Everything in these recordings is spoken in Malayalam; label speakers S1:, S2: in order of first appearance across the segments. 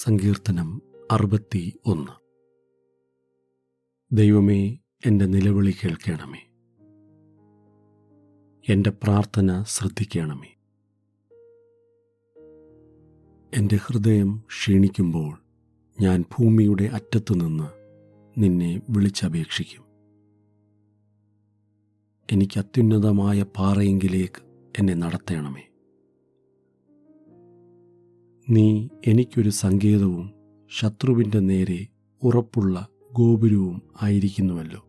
S1: സങ്കീർത്തനം അറുപത്തി ഒന്ന് ദൈവമേ എന്റെ നിലവിളി കേൾക്കണമേ. എന്റെ പ്രാർത്ഥന ശ്രദ്ധിക്കണമേ. എന്റെ ഹൃദയം ക്ഷീണിക്കുമ്പോൾ ഞാൻ ഭൂമിയുടെ അറ്റത്തുനിന്ന് നിന്നെ വിളിച്ചപേക്ഷിക്കും. എനിക്ക് അത്യുന്നതമായ പാറയെങ്കിലേക്ക് എന്നെ നടത്തണമേ. നീ എനിക്കൊരു സങ്കേതവും ശത്രുവിന്റെ നേരെ ഉറപ്പുള്ള ഗോപുരവും ആയിരിക്കുന്നുവല്ലോ.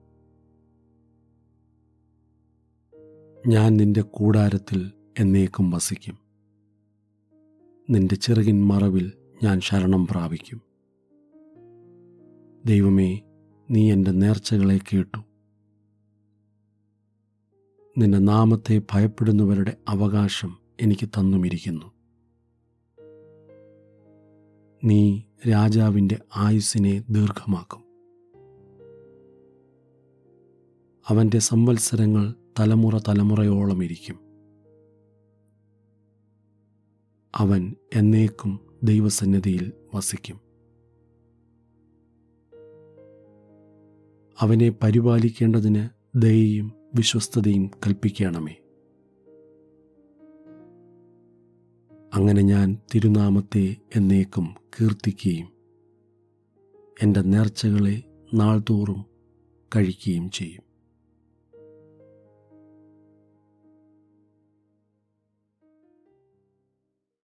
S1: ഞാൻ നിന്റെ കൂടാരത്തിൽ എന്നേക്കും വസിക്കും. നിന്റെ ചിറകിൻ മറവിൽ ഞാൻ ശരണം പ്രാപിക്കും. ദൈവമേ നീ എന്റെ നേർച്ചകളെ കേട്ടു. നിന്റെ നാമത്തെ ഭയപ്പെടുന്നവരുടെ അവകാശം എനിക്ക് തന്നുമിരിക്കുന്നു. നീ രാജാവിന്റെ ആയുസ്സിനെ ദീർഘമാക്കും. അവന്റെ സംവത്സരങ്ങൾ തലമുറ തലമുറയോളം ഇരിക്കും. അവൻ എന്നേക്കും ദൈവസന്നിധിയിൽ വസിക്കും. അവനെ പരിപാലിക്കേണ്ടതിന് ദയയും വിശ്വസ്തതയും കൽപ്പിക്കണമേ. അങ്ങനെ ഞാൻ തിരുനാമത്തെ എന്നേക്കും കീർത്തിക്കുകയും എന്റെ നേർച്ചകളെ നാൾതോറും കഴിക്കുകയും ചെയ്യും.